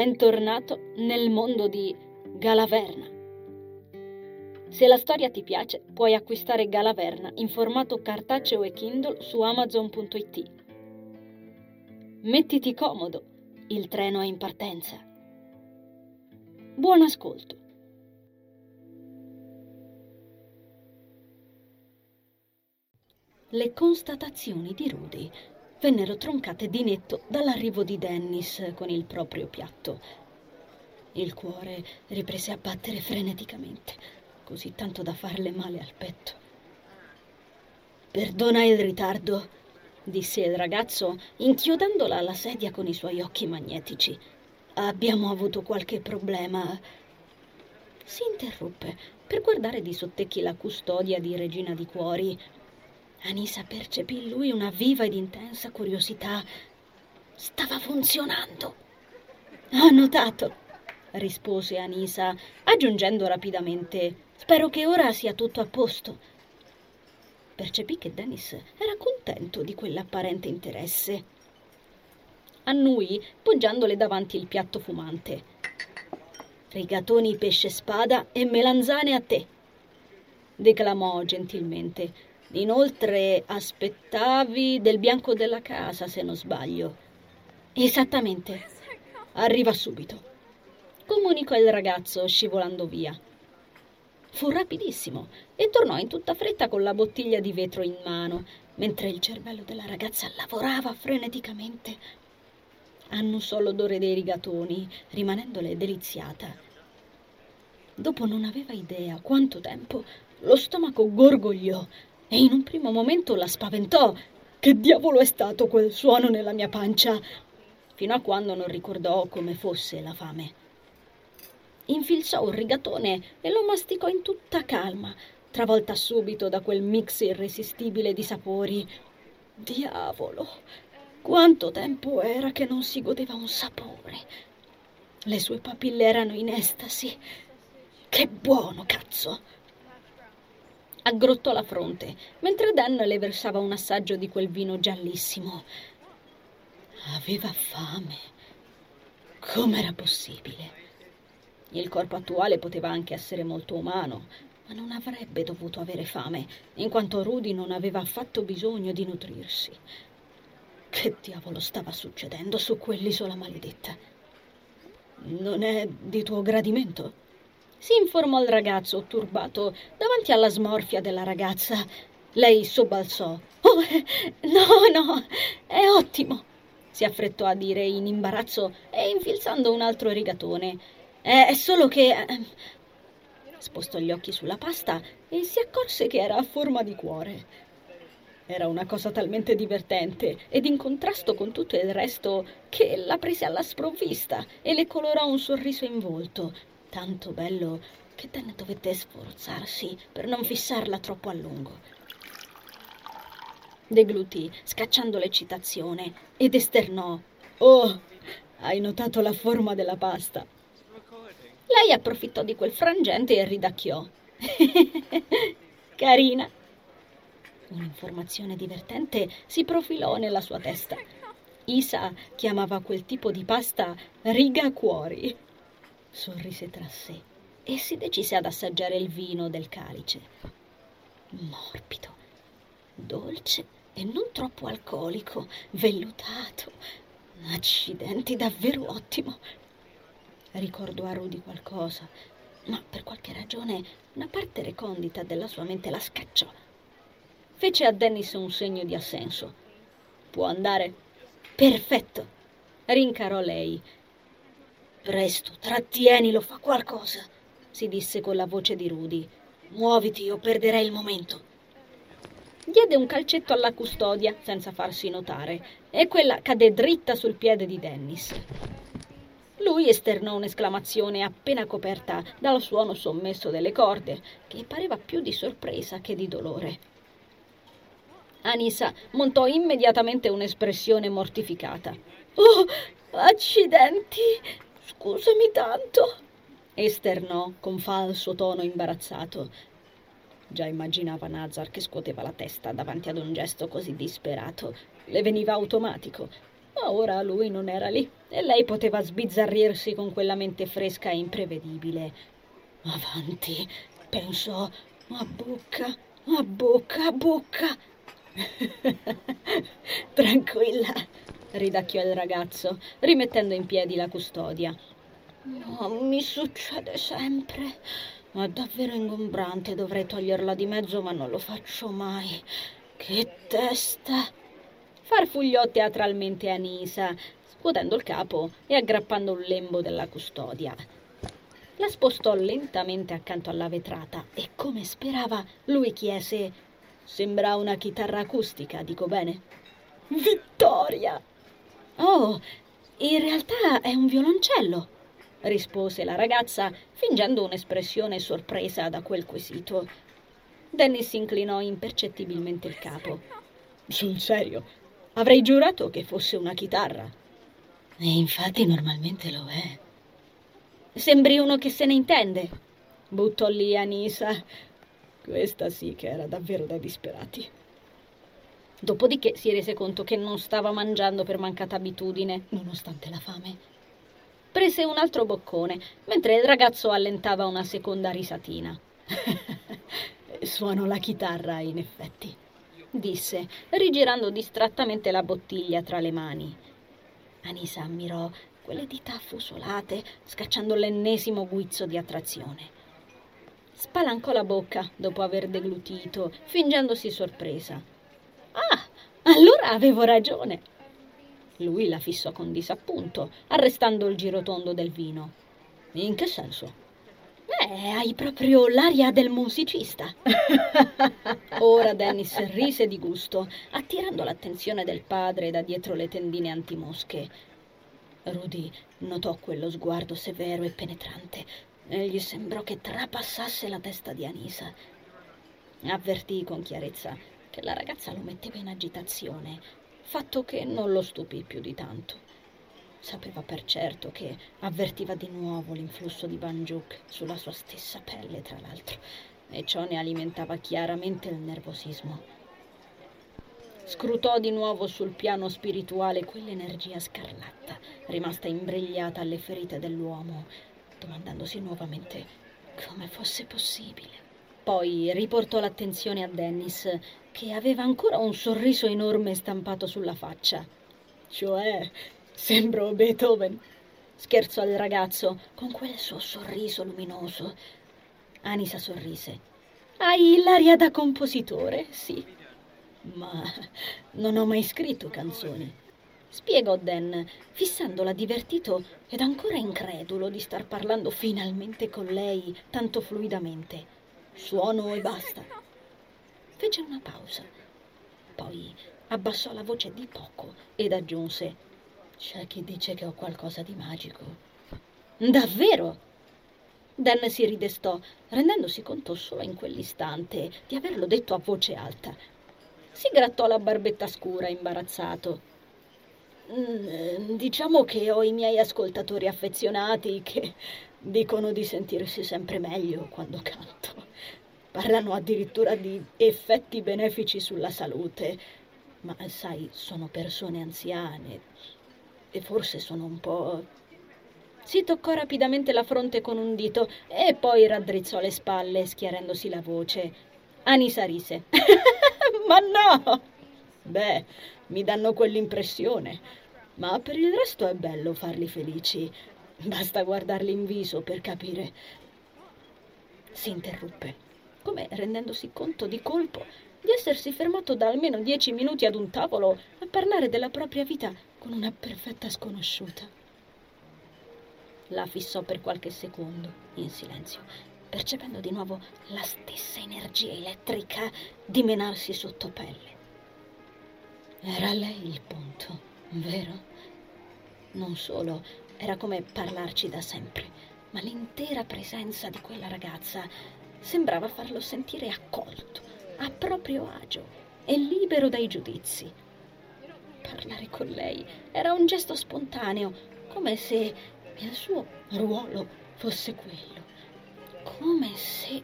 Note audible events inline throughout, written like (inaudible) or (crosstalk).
Bentornato nel mondo di Galaverna. Se la storia ti piace, puoi acquistare Galaverna in formato cartaceo e Kindle su amazon.it. Mettiti comodo, il treno è in partenza. Buon ascolto. Le constatazioni di Rudy vennero troncate di netto dall'arrivo di Dennis con il proprio piatto. Il cuore riprese a battere freneticamente, così tanto da farle male al petto. Perdona il ritardo, disse il ragazzo, inchiodandola alla sedia con i suoi occhi magnetici. Abbiamo avuto qualche problema. Si interruppe per guardare di sottecchi la custodia di Regina di Cuori Anisa percepì in lui una viva ed intensa curiosità. Stava funzionando. Ho notato, rispose Anisa, aggiungendo rapidamente: Spero che ora sia tutto a posto. Percepì che Dennis era contento di quell'apparente interesse. Annui, poggiandole davanti il piatto fumante. Rigatoni pesce spada e melanzane a te, declamò gentilmente Inoltre aspettavi del bianco della casa, se non sbaglio. Esattamente. Arriva subito. Comunicò il ragazzo scivolando via. Fu rapidissimo e tornò in tutta fretta con la bottiglia di vetro in mano, mentre il cervello della ragazza lavorava freneticamente. Annusò l'odore dei rigatoni, rimanendole deliziata. Dopo non aveva idea quanto tempo lo stomaco gorgogliò e in un primo momento la spaventò. Che diavolo è stato quel suono nella mia pancia? Fino a quando non ricordò come fosse la fame. Infilzò un rigatone e lo masticò in tutta calma, travolta subito da quel mix irresistibile di sapori. Diavolo, quanto tempo era che non si godeva un sapore. Le sue papille erano in estasi. Che buono, cazzo! Aggrottò la fronte, mentre Dan le versava un assaggio di quel vino giallissimo. Aveva fame. Com'era possibile? Il corpo attuale poteva anche essere molto umano, ma non avrebbe dovuto avere fame, in quanto Rudy non aveva affatto bisogno di nutrirsi. Che diavolo stava succedendo su quell'isola maledetta? Non è di tuo gradimento? Si informò il ragazzo turbato davanti alla smorfia della ragazza. Lei sobbalzò. Oh, no, no, è ottimo, si affrettò a dire in imbarazzo e infilzando un altro rigatone. È solo che. Eh, spostò gli occhi sulla pasta e si accorse che era a forma di cuore. Era una cosa talmente divertente ed in contrasto con tutto il resto che la prese alla sprovvista e le colorò un sorriso in volto, tanto bello che Dan dovette sforzarsi per non fissarla troppo a lungo. Deglutì, scacciando l'eccitazione, ed esternò: Oh, hai notato la forma della pasta? Lei approfittò di quel frangente e ridacchiò. (laughs) Carina. Un'informazione divertente si profilò nella sua testa. Isa chiamava quel tipo di pasta riga cuori sorrise tra sé e si decise ad assaggiare il vino del calice. Morbido, dolce e non troppo alcolico, vellutato. Accidenti, davvero ottimo. Ricordò a Rudy qualcosa, ma per qualche ragione una parte recondita della sua mente la scacciò. Fece a Dennis un segno di assenso. Può andare? Perfetto, rincarò lei Presto, trattienilo, fa qualcosa, si disse con la voce di Rudy. Muoviti o perderai il momento. Diede un calcetto alla custodia senza farsi notare e quella cadde dritta sul piede di Dennis. Lui esternò un'esclamazione appena coperta dal suono sommesso delle corde, che pareva più di sorpresa che di dolore. Anisa montò immediatamente un'espressione mortificata. Oh, accidenti! Scusami tanto, esternò con falso tono imbarazzato. Già immaginava Nazar che scuoteva la testa davanti ad un gesto così disperato. Le veniva automatico. Ma ora lui non era lì e lei poteva sbizzarrirsi con quella mente fresca e imprevedibile. Avanti, pensò, a bocca, a bocca, a bocca. (laughs) Tranquilla, ridacchiò il ragazzo, rimettendo in piedi la custodia. No, mi succede sempre. È davvero ingombrante, dovrei toglierla di mezzo, ma non lo faccio mai. Che testa! Farfugliò teatralmente Anisa, scuotendo il capo e aggrappando un lembo della custodia. La spostò lentamente accanto alla vetrata e, come sperava, lui chiese: Sembra una chitarra acustica, dico bene? Vittoria! Oh, in realtà è un violoncello rispose la ragazza, fingendo un'espressione sorpresa da quel quesito. Dennis inclinò impercettibilmente il capo. Sul serio, avrei giurato che fosse una chitarra. E infatti normalmente lo è. Sembri uno che se ne intende, buttò lì Anisa. Questa sì che era davvero da disperati. Dopodiché si rese conto che non stava mangiando per mancata abitudine, nonostante la fame. Prese un altro boccone, mentre il ragazzo allentava una seconda risatina. (laughs) Suono la chitarra, in effetti, disse, rigirando distrattamente la bottiglia tra le mani. Anisa ammirò quelle dita affusolate, scacciando l'ennesimo guizzo di attrazione. Spalancò la bocca dopo aver deglutito, fingendosi sorpresa. Ah, allora avevo ragione. Lui la fissò con disappunto, arrestando il girotondo del vino. In che senso? Eh, hai proprio l'aria del musicista. (laughs) Ora Dennis rise di gusto, attirando l'attenzione del padre da dietro le tendine antimosche. Rudy notò quello sguardo severo e penetrante e gli sembrò che trapassasse la testa di Anisa. Avvertì con chiarezza che la ragazza lo metteva in agitazione fatto che non lo stupì più di tanto. Sapeva per certo che avvertiva di nuovo l'influsso di Banjuk sulla sua stessa pelle, tra l'altro, e ciò ne alimentava chiaramente il nervosismo. Scrutò di nuovo sul piano spirituale quell'energia scarlatta, rimasta imbrigliata alle ferite dell'uomo, domandandosi nuovamente come fosse possibile. Poi riportò l'attenzione a Dennis, che aveva ancora un sorriso enorme stampato sulla faccia. Cioè, sembro Beethoven, scherzò il ragazzo con quel suo sorriso luminoso. Anisa sorrise. Hai l'aria da compositore, sì. Ma non ho mai scritto canzoni. Spiegò Dan, fissandola divertito ed ancora incredulo di star parlando finalmente con lei tanto fluidamente. Suono e basta. Fece una pausa. Poi abbassò la voce di poco ed aggiunse: C'è chi dice che ho qualcosa di magico. Davvero? Dan si ridestò, rendendosi conto solo in quell'istante di averlo detto a voce alta. Si grattò la barbetta scura, imbarazzato. Mm, diciamo che ho i miei ascoltatori affezionati che dicono di sentirsi sempre meglio quando canto. Parlano addirittura di effetti benefici sulla salute, ma sai, sono persone anziane e forse sono un po'... Si toccò rapidamente la fronte con un dito e poi raddrizzò le spalle, schiarendosi la voce. Anisa rise. (laughs) ma no! Beh, mi danno quell'impressione, ma per il resto è bello farli felici. Basta guardarli in viso per capire. Si interruppe come rendendosi conto di colpo di essersi fermato da almeno dieci minuti ad un tavolo a parlare della propria vita con una perfetta sconosciuta. La fissò per qualche secondo, in silenzio, percependo di nuovo la stessa energia elettrica dimenarsi sotto pelle. Era lei il punto, vero? Non solo, era come parlarci da sempre, ma l'intera presenza di quella ragazza sembrava farlo sentire accolto, a proprio agio e libero dai giudizi. Parlare con lei era un gesto spontaneo, come se il suo ruolo fosse quello, come se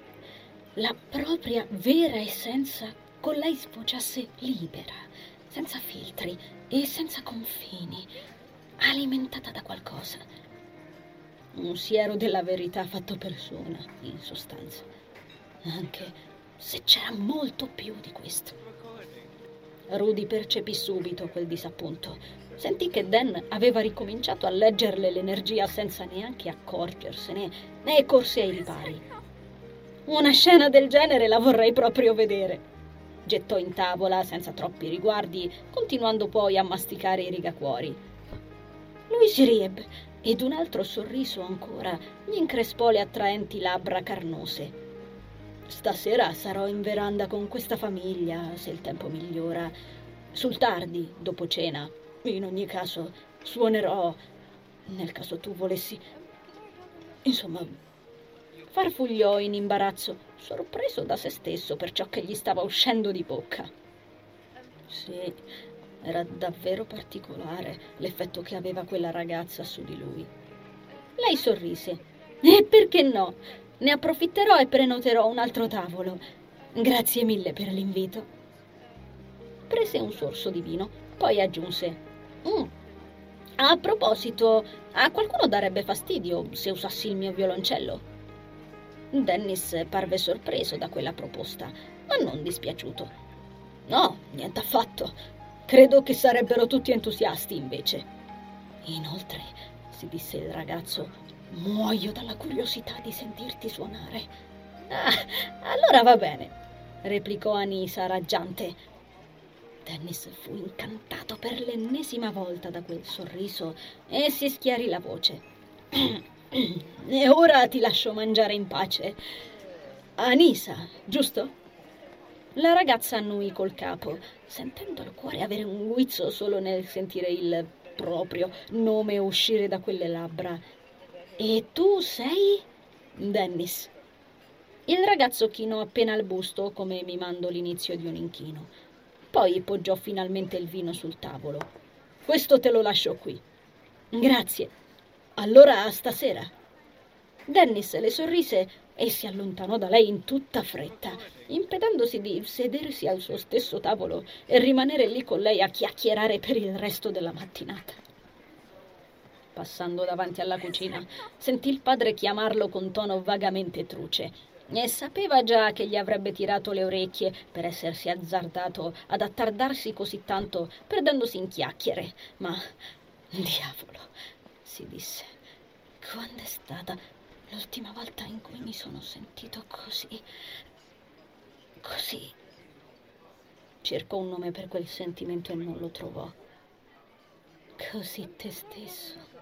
la propria vera essenza con lei sfociasse libera, senza filtri e senza confini, alimentata da qualcosa. Un siero della verità fatto persona, in sostanza. Anche se c'era molto più di questo. Rudy percepì subito quel disappunto. Sentì che Dan aveva ricominciato a leggerle l'energia senza neanche accorgersene e corse ai ripari. Una scena del genere la vorrei proprio vedere. Gettò in tavola senza troppi riguardi, continuando poi a masticare i rigacuori. Lui si riebbe ed un altro sorriso ancora gli increspò le attraenti labbra carnose. Stasera sarò in veranda con questa famiglia, se il tempo migliora. Sul tardi, dopo cena. In ogni caso, suonerò, nel caso tu volessi. Insomma, farfugliò in imbarazzo, sorpreso da se stesso per ciò che gli stava uscendo di bocca. Sì, era davvero particolare l'effetto che aveva quella ragazza su di lui. Lei sorrise. E perché no? Ne approfitterò e prenoterò un altro tavolo. Grazie mille per l'invito. Prese un sorso di vino, poi aggiunse: mm. A proposito, a qualcuno darebbe fastidio se usassi il mio violoncello? Dennis parve sorpreso da quella proposta, ma non dispiaciuto. No, niente affatto. Credo che sarebbero tutti entusiasti invece. Inoltre, si disse il ragazzo, Muoio dalla curiosità di sentirti suonare. Ah, allora va bene, replicò Anisa raggiante. Dennis fu incantato per l'ennesima volta da quel sorriso e si schiarì la voce. e ora ti lascio mangiare in pace. Anisa, giusto? La ragazza annuì col capo, sentendo il cuore avere un guizzo solo nel sentire il proprio nome uscire da quelle labbra. E tu sei? Dennis. Il ragazzo chinò appena il busto, come mimando l'inizio di un inchino. Poi poggiò finalmente il vino sul tavolo. Questo te lo lascio qui. Grazie. Allora stasera. Dennis le sorrise e si allontanò da lei in tutta fretta, impedendosi di sedersi al suo stesso tavolo e rimanere lì con lei a chiacchierare per il resto della mattinata passando davanti alla cucina, sentì il padre chiamarlo con tono vagamente truce. E sapeva già che gli avrebbe tirato le orecchie per essersi azzardato ad attardarsi così tanto perdendosi in chiacchiere. Ma, diavolo, si disse, quando è stata l'ultima volta in cui mi sono sentito così... così... Cercò un nome per quel sentimento e non lo trovò. Così te stesso.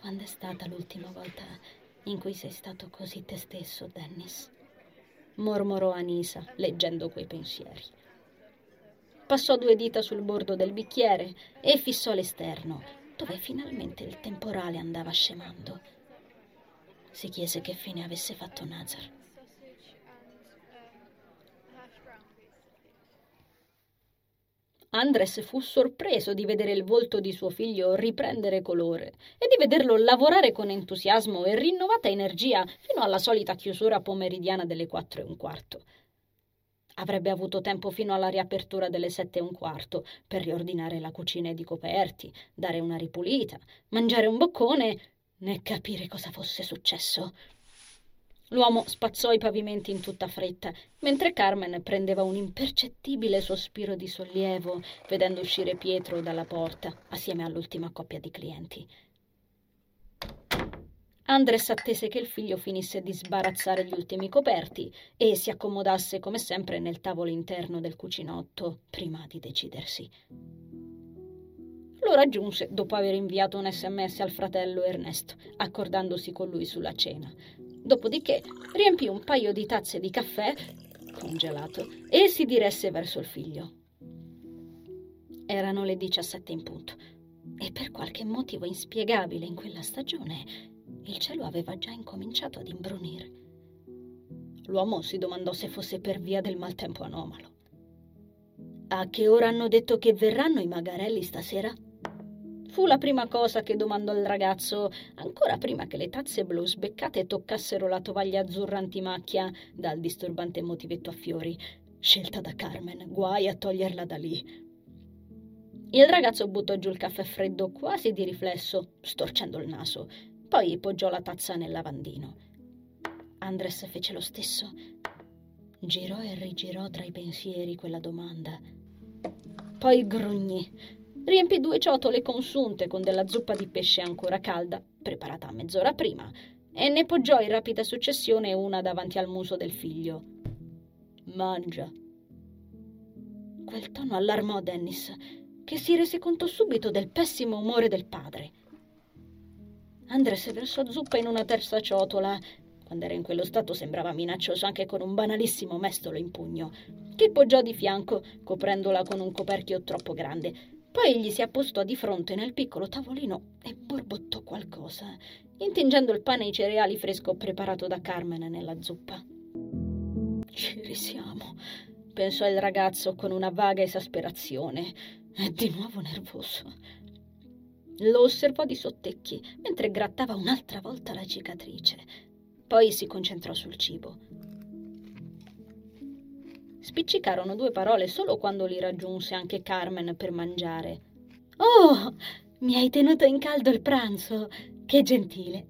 Quando è stata l'ultima volta in cui sei stato così te stesso, Dennis? mormorò Anisa, leggendo quei pensieri. Passò due dita sul bordo del bicchiere e fissò l'esterno, dove finalmente il temporale andava scemando. Si chiese che fine avesse fatto Nazar. Andres fu sorpreso di vedere il volto di suo figlio riprendere colore e di vederlo lavorare con entusiasmo e rinnovata energia fino alla solita chiusura pomeridiana delle quattro e un quarto. Avrebbe avuto tempo fino alla riapertura delle sette e un quarto per riordinare la cucina ed i coperti, dare una ripulita, mangiare un boccone né capire cosa fosse successo. L'uomo spazzò i pavimenti in tutta fretta, mentre Carmen prendeva un impercettibile sospiro di sollievo, vedendo uscire Pietro dalla porta, assieme all'ultima coppia di clienti. Andres attese che il figlio finisse di sbarazzare gli ultimi coperti e si accomodasse come sempre nel tavolo interno del cucinotto, prima di decidersi. Lo raggiunse dopo aver inviato un sms al fratello Ernesto, accordandosi con lui sulla cena. Dopodiché riempì un paio di tazze di caffè congelato e si diresse verso il figlio. Erano le 17 in punto e per qualche motivo inspiegabile in quella stagione il cielo aveva già incominciato ad imbrunire. L'uomo si domandò se fosse per via del maltempo anomalo. A che ora hanno detto che verranno i magarelli stasera? Fu la prima cosa che domandò il ragazzo, ancora prima che le tazze blu sbeccate toccassero la tovaglia azzurra antimacchia dal disturbante motivetto a fiori, scelta da Carmen, guai a toglierla da lì. Il ragazzo buttò giù il caffè freddo quasi di riflesso, storcendo il naso. Poi poggiò la tazza nel lavandino. Andres fece lo stesso. Girò e rigirò tra i pensieri quella domanda. Poi grugnì. Riempì due ciotole consunte con della zuppa di pesce ancora calda, preparata mezz'ora prima, e ne poggiò in rapida successione una davanti al muso del figlio. Mangia. Quel tono allarmò Dennis che si rese conto subito del pessimo umore del padre. Andres versò zuppa in una terza ciotola. Quando era in quello stato sembrava minaccioso anche con un banalissimo mestolo in pugno, che poggiò di fianco, coprendola con un coperchio troppo grande. Poi gli si appostò di fronte nel piccolo tavolino e borbottò qualcosa, intingendo il pane e i cereali fresco preparato da Carmen nella zuppa. Ci risiamo, pensò il ragazzo con una vaga esasperazione. È di nuovo nervoso. Lo osservò di sottecchi mentre grattava un'altra volta la cicatrice. Poi si concentrò sul cibo. Spiccicarono due parole solo quando li raggiunse anche Carmen per mangiare. Oh, mi hai tenuto in caldo il pranzo. Che gentile.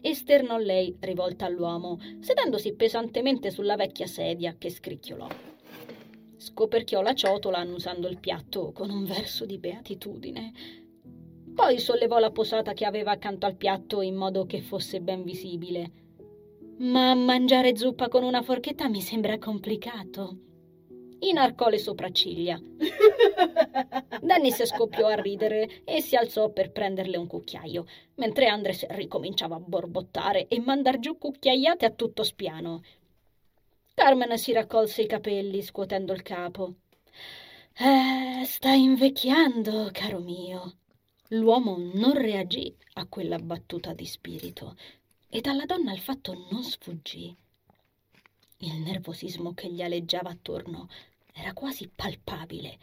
Esternò lei, rivolta all'uomo, sedendosi pesantemente sulla vecchia sedia che scricchiolò. Scoperchiò la ciotola annusando il piatto con un verso di beatitudine. Poi sollevò la posata che aveva accanto al piatto in modo che fosse ben visibile. Ma mangiare zuppa con una forchetta mi sembra complicato. Inarcò le sopracciglia. (laughs) Dennis scoppiò a ridere e si alzò per prenderle un cucchiaio, mentre Andres ricominciava a borbottare e mandar giù cucchiaiate a tutto spiano. Carmen si raccolse i capelli, scuotendo il capo. Eh, stai invecchiando, caro mio. L'uomo non reagì a quella battuta di spirito e dalla donna il fatto non sfuggì. Il nervosismo che gli aleggiava attorno era quasi palpabile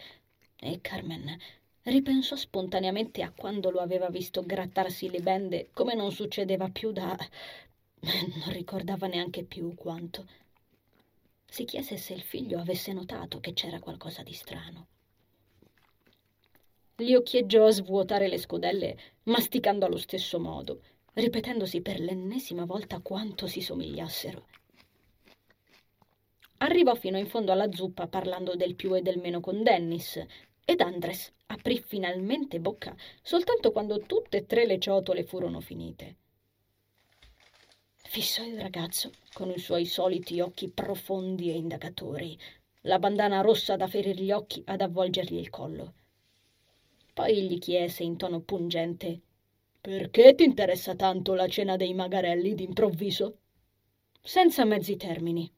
e Carmen ripensò spontaneamente a quando lo aveva visto grattarsi le bende come non succedeva più da... non ricordava neanche più quanto si chiese se il figlio avesse notato che c'era qualcosa di strano. Gli occhieggiò a svuotare le scodelle, masticando allo stesso modo, ripetendosi per l'ennesima volta quanto si somigliassero. Arrivò fino in fondo alla zuppa parlando del più e del meno con Dennis, ed Andres aprì finalmente bocca soltanto quando tutte e tre le ciotole furono finite. Fissò il ragazzo con i suoi soliti occhi profondi e indagatori, la bandana rossa da ferir gli occhi ad avvolgergli il collo. Poi gli chiese in tono pungente Perché ti interessa tanto la cena dei magarelli d'improvviso? Senza mezzi termini.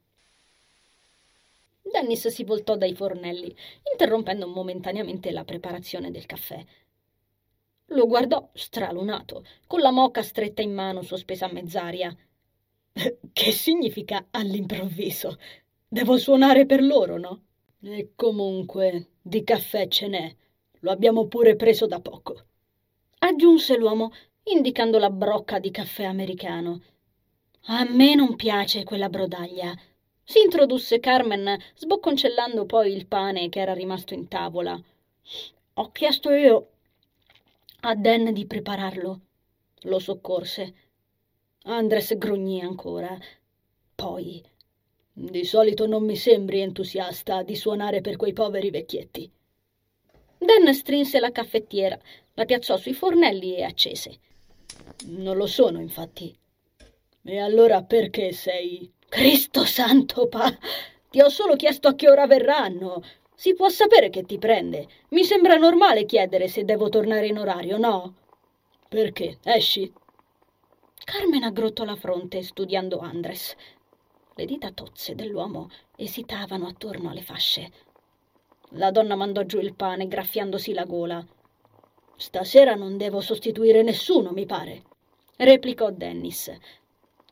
Dennis si voltò dai fornelli, interrompendo momentaneamente la preparazione del caffè. Lo guardò stralunato, con la moca stretta in mano sospesa a mezz'aria. (laughs) Che significa all'improvviso? Devo suonare per loro, no? E comunque, di caffè ce n'è. Lo abbiamo pure preso da poco. Aggiunse l'uomo, indicando la brocca di caffè americano. A me non piace quella brodaglia. Si introdusse Carmen, sbocconcellando poi il pane che era rimasto in tavola. Ho chiesto io a Dan di prepararlo. Lo soccorse. Andres grugnì ancora. Poi. Di solito non mi sembri entusiasta di suonare per quei poveri vecchietti. Dan strinse la caffettiera, la piazzò sui fornelli e accese. Non lo sono, infatti. E allora perché sei. Cristo santo, pa! Ti ho solo chiesto a che ora verranno. Si può sapere che ti prende. Mi sembra normale chiedere se devo tornare in orario, no? Perché? Esci? Carmen aggrottò la fronte studiando Andres. Le dita tozze dell'uomo esitavano attorno alle fasce. La donna mandò giù il pane, graffiandosi la gola. Stasera non devo sostituire nessuno, mi pare, replicò Dennis.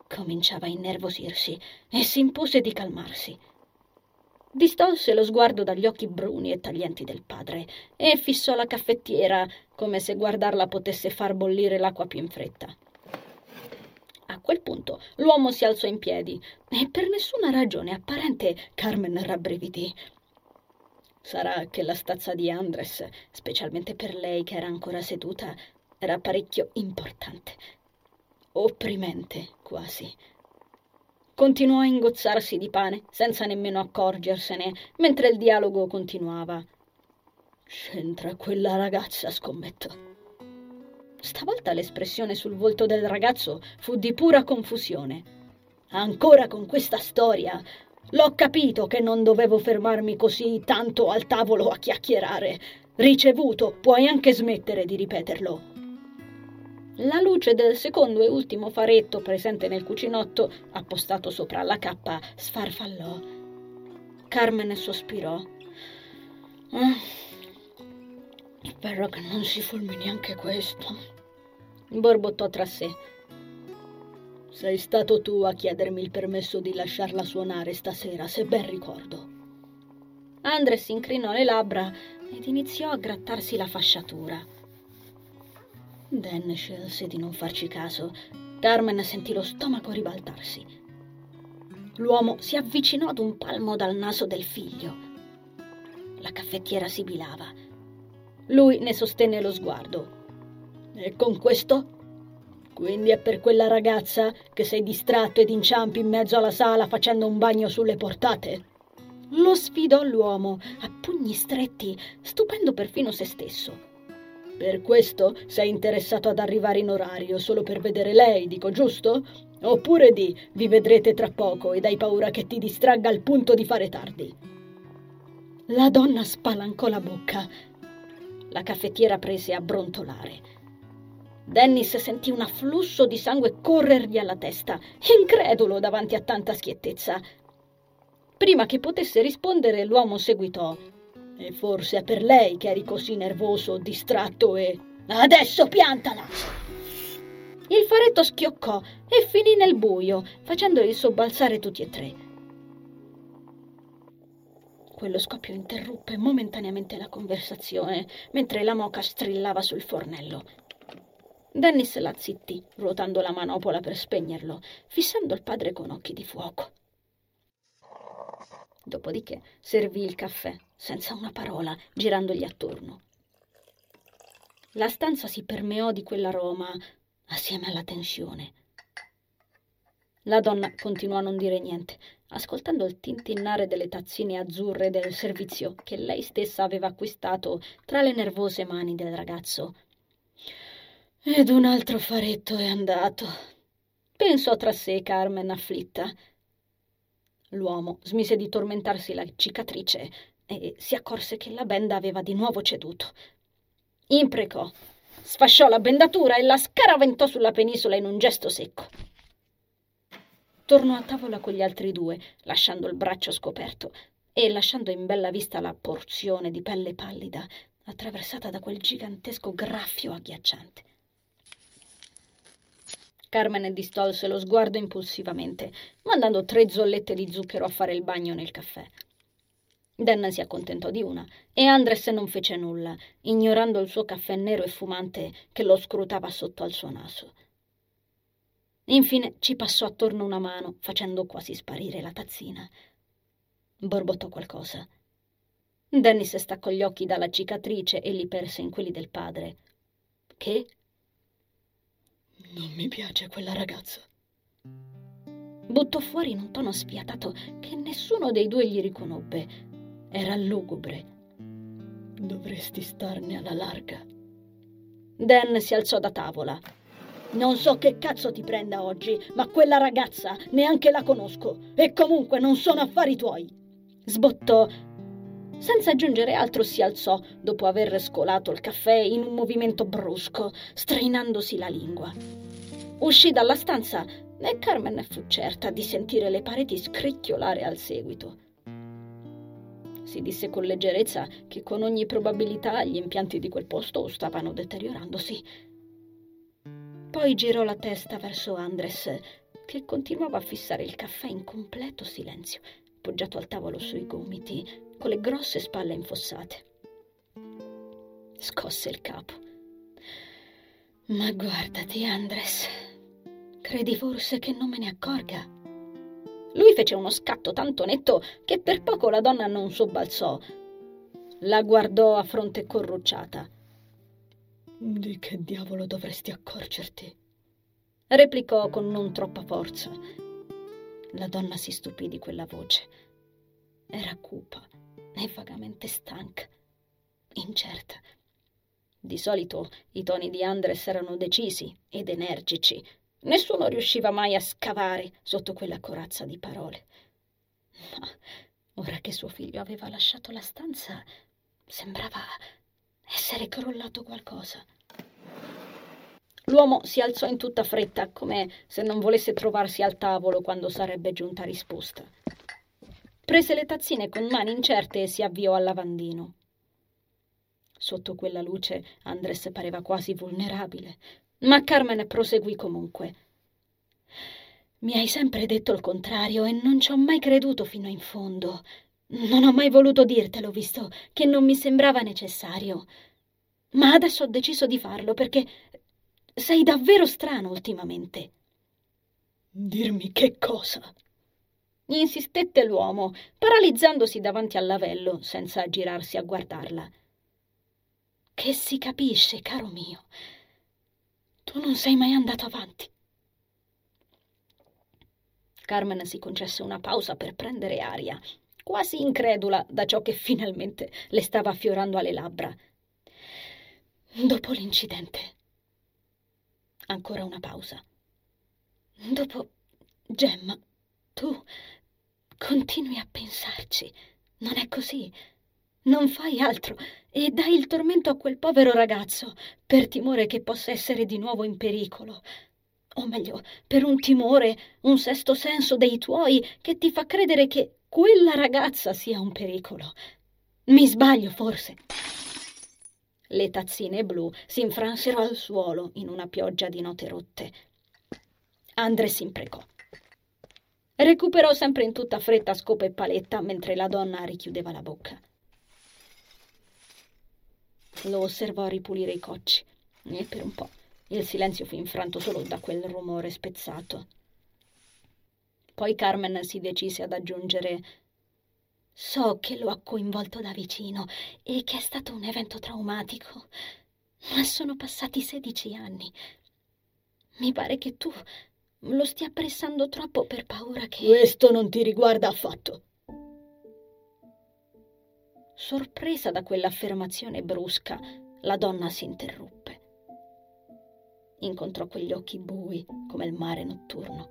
Cominciava a innervosirsi e si impose di calmarsi. Distolse lo sguardo dagli occhi bruni e taglienti del padre e fissò la caffettiera come se guardarla potesse far bollire l'acqua più in fretta. A quel punto l'uomo si alzò in piedi e per nessuna ragione apparente Carmen rabbrividì. Sarà che la stazza di Andres, specialmente per lei che era ancora seduta, era parecchio importante. Opprimente, quasi. Continuò a ingozzarsi di pane, senza nemmeno accorgersene, mentre il dialogo continuava. C'entra quella ragazza, scommetto. Stavolta l'espressione sul volto del ragazzo fu di pura confusione. Ancora con questa storia. L'ho capito che non dovevo fermarmi così tanto al tavolo a chiacchierare. Ricevuto, puoi anche smettere di ripeterlo. La luce del secondo e ultimo faretto presente nel cucinotto, appostato sopra la cappa, sfarfallò. Carmen sospirò. Ah, spero che non si fulmini anche questo. Borbottò tra sé. Sei stato tu a chiedermi il permesso di lasciarla suonare stasera, se ben ricordo. Andres incrinò le labbra ed iniziò a grattarsi la fasciatura. Dan scelse di non farci caso. Carmen sentì lo stomaco ribaltarsi. L'uomo si avvicinò ad un palmo dal naso del figlio. La caffettiera sibilava. Lui ne sostenne lo sguardo. E con questo? Quindi è per quella ragazza che sei distratto ed inciampi in mezzo alla sala facendo un bagno sulle portate? Lo sfidò l'uomo a pugni stretti, stupendo perfino se stesso. Per questo sei interessato ad arrivare in orario solo per vedere lei, dico giusto? Oppure di vi vedrete tra poco ed hai paura che ti distragga al punto di fare tardi. La donna spalancò la bocca. La caffettiera prese a brontolare. Dennis sentì un afflusso di sangue corrergli alla testa, incredulo davanti a tanta schiettezza. Prima che potesse rispondere, l'uomo seguitò. E forse è per lei che eri così nervoso, distratto e... Adesso piantala! Il faretto schioccò e finì nel buio, facendoli sobbalzare tutti e tre. Quello scoppio interruppe momentaneamente la conversazione, mentre la moca strillava sul fornello. Dennis la zittì, ruotando la manopola per spegnerlo, fissando il padre con occhi di fuoco. Dopodiché servì il caffè, senza una parola, girandogli attorno. La stanza si permeò di quell'aroma assieme alla tensione. La donna continuò a non dire niente, ascoltando il tintinnare delle tazzine azzurre del servizio che lei stessa aveva acquistato tra le nervose mani del ragazzo. Ed un altro faretto è andato. Pensò tra sé Carmen afflitta. L'uomo smise di tormentarsi la cicatrice e si accorse che la benda aveva di nuovo ceduto. Imprecò, sfasciò la bendatura e la scaraventò sulla penisola in un gesto secco. Tornò a tavola con gli altri due, lasciando il braccio scoperto e lasciando in bella vista la porzione di pelle pallida attraversata da quel gigantesco graffio agghiacciante. Carmen distolse lo sguardo impulsivamente, mandando tre zollette di zucchero a fare il bagno nel caffè. Dan si accontentò di una e Andres non fece nulla, ignorando il suo caffè nero e fumante che lo scrutava sotto al suo naso. Infine ci passò attorno una mano, facendo quasi sparire la tazzina. Borbottò qualcosa. Dennis staccò gli occhi dalla cicatrice e li perse in quelli del padre. Che? Non mi piace quella ragazza. Buttò fuori in un tono spiatato che nessuno dei due gli riconobbe. Era lugubre. Dovresti starne alla larga. Dan si alzò da tavola. Non so che cazzo ti prenda oggi, ma quella ragazza neanche la conosco e comunque non sono affari tuoi. Sbottò. Senza aggiungere altro si alzò dopo aver scolato il caffè in un movimento brusco, strinandosi la lingua. Uscì dalla stanza e Carmen fu certa di sentire le pareti scricchiolare al seguito. Si disse con leggerezza che con ogni probabilità gli impianti di quel posto stavano deteriorandosi. Poi girò la testa verso Andres, che continuava a fissare il caffè in completo silenzio, appoggiato al tavolo sui gomiti, con le grosse spalle infossate. Scosse il capo. Ma guardati, Andres. Credi forse che non me ne accorga? Lui fece uno scatto tanto netto che per poco la donna non sobbalzò. La guardò a fronte corrucciata. Di che diavolo dovresti accorgerti? replicò con non troppa forza. La donna si stupì di quella voce. Era cupa e vagamente stanca, incerta. Di solito i toni di Andres erano decisi ed energici. Nessuno riusciva mai a scavare sotto quella corazza di parole. Ma ora che suo figlio aveva lasciato la stanza, sembrava essere crollato qualcosa. L'uomo si alzò in tutta fretta, come se non volesse trovarsi al tavolo quando sarebbe giunta risposta. Prese le tazzine con mani incerte e si avviò al lavandino. Sotto quella luce Andres pareva quasi vulnerabile, ma Carmen proseguì comunque. Mi hai sempre detto il contrario e non ci ho mai creduto fino in fondo. Non ho mai voluto dirtelo, visto che non mi sembrava necessario. Ma adesso ho deciso di farlo perché sei davvero strano ultimamente. Dirmi che cosa? Insistette l'uomo, paralizzandosi davanti al lavello senza girarsi a guardarla. Che si capisce, caro mio. Tu non sei mai andato avanti. Carmen si concesse una pausa per prendere aria, quasi incredula da ciò che finalmente le stava affiorando alle labbra. Dopo l'incidente. Ancora una pausa. Dopo Gemma, tu continui a pensarci, non è così? Non fai altro e dai il tormento a quel povero ragazzo per timore che possa essere di nuovo in pericolo. O meglio, per un timore, un sesto senso dei tuoi che ti fa credere che quella ragazza sia un pericolo. Mi sbaglio forse. Le tazzine blu si infransero al suolo in una pioggia di note rotte. Andre si imprecò. Recuperò sempre in tutta fretta scopa e paletta mentre la donna richiudeva la bocca. Lo osservò ripulire i cocci e per un po' il silenzio fu infranto solo da quel rumore spezzato. Poi Carmen si decise ad aggiungere So che lo ha coinvolto da vicino e che è stato un evento traumatico, ma sono passati sedici anni. Mi pare che tu lo stia pressando troppo per paura che... Questo non ti riguarda affatto. Sorpresa da quell'affermazione brusca, la donna si interruppe. Incontrò quegli occhi bui come il mare notturno.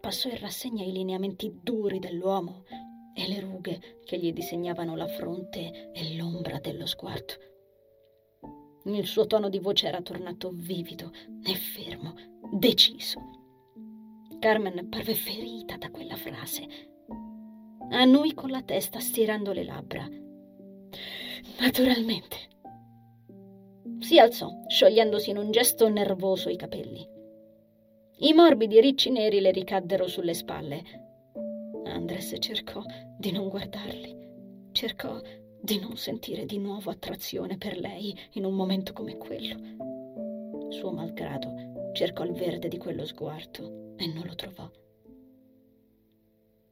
Passò in rassegna i lineamenti duri dell'uomo e le rughe che gli disegnavano la fronte e l'ombra dello sguardo. Il suo tono di voce era tornato vivido e fermo, deciso. Carmen parve ferita da quella frase. Annui con la testa stirando le labbra. Naturalmente. Si alzò, sciogliendosi in un gesto nervoso i capelli. I morbidi ricci neri le ricaddero sulle spalle Andres cercò di non guardarli, cercò di non sentire di nuovo attrazione per lei in un momento come quello. Suo malgrado cercò il verde di quello sguardo e non lo trovò.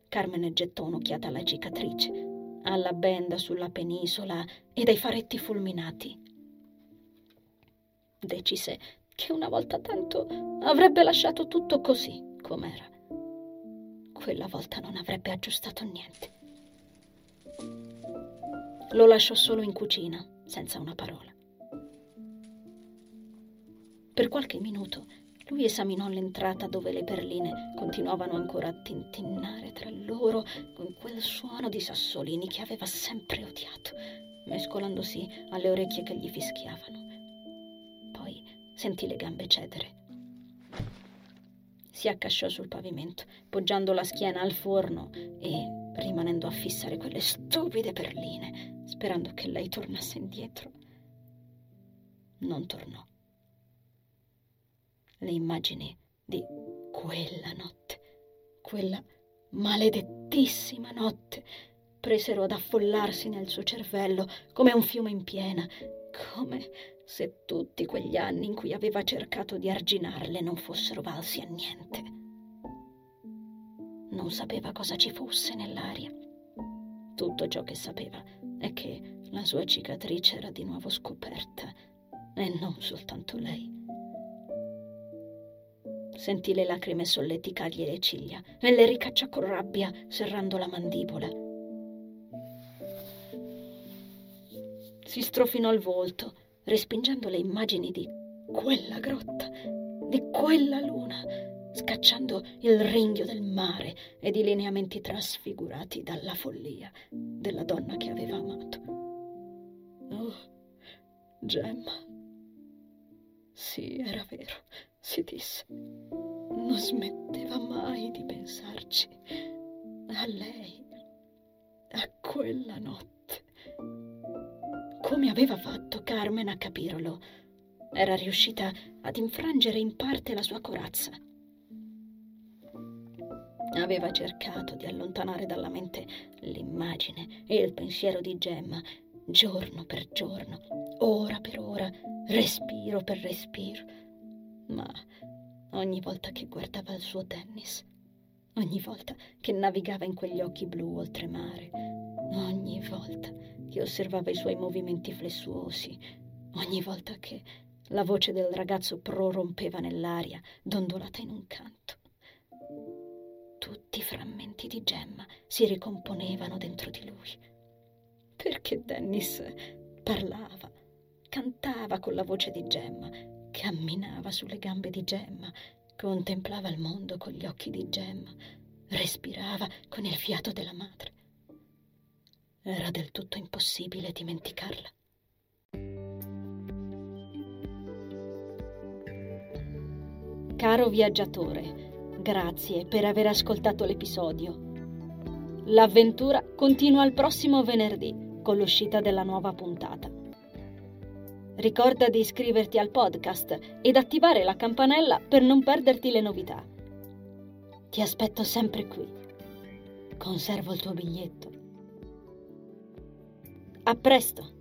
Carmen gettò un'occhiata alla cicatrice, alla benda sulla penisola e ai faretti fulminati. Decise che una volta tanto avrebbe lasciato tutto così com'era quella volta non avrebbe aggiustato niente. Lo lasciò solo in cucina, senza una parola. Per qualche minuto lui esaminò l'entrata dove le perline continuavano ancora a tintinnare tra loro con quel suono di sassolini che aveva sempre odiato, mescolandosi alle orecchie che gli fischiavano. Poi sentì le gambe cedere si accasciò sul pavimento, poggiando la schiena al forno e rimanendo a fissare quelle stupide perline, sperando che lei tornasse indietro. Non tornò. Le immagini di quella notte, quella maledettissima notte, presero ad affollarsi nel suo cervello come un fiume in piena, come se tutti quegli anni in cui aveva cercato di arginarle non fossero valsi a niente. Non sapeva cosa ci fosse nell'aria. Tutto ciò che sapeva è che La sua cicatrice era di nuovo scoperta e non soltanto lei. Sentì le lacrime solleticargli le ciglia e le ricacciò con rabbia, serrando la mandibola. Si strofinò il volto, respingendo le immagini di quella grotta, di quella luna, scacciando il ringhio del mare ed i lineamenti trasfigurati dalla follia della donna che aveva amato. Oh, Gemma. Sì, era vero, si disse. Non smetteva mai di pensarci. A lei, a quella notte. Come aveva fatto Carmen a capirlo? Era riuscita ad infrangere in parte la sua corazza. Aveva cercato di allontanare dalla mente l'immagine e il pensiero di Gemma, giorno per giorno, ora per ora, respiro per respiro. Ma ogni volta che guardava il suo tennis, ogni volta che navigava in quegli occhi blu oltremare, ogni volta che osservava i suoi movimenti flessuosi, ogni volta che la voce del ragazzo prorompeva nell'aria, dondolata in un canto. Tutti i frammenti di gemma si ricomponevano dentro di lui. Perché Dennis parlava, cantava con la voce di Gemma, camminava sulle gambe di Gemma, contemplava il mondo con gli occhi di Gemma, respirava con il fiato della madre. Era del tutto impossibile dimenticarla. Caro viaggiatore, grazie per aver ascoltato l'episodio. L'avventura continua il prossimo venerdì con l'uscita della nuova puntata. Ricorda di iscriverti al podcast ed attivare la campanella per non perderti le novità. Ti aspetto sempre qui. Conservo il tuo biglietto. A presto!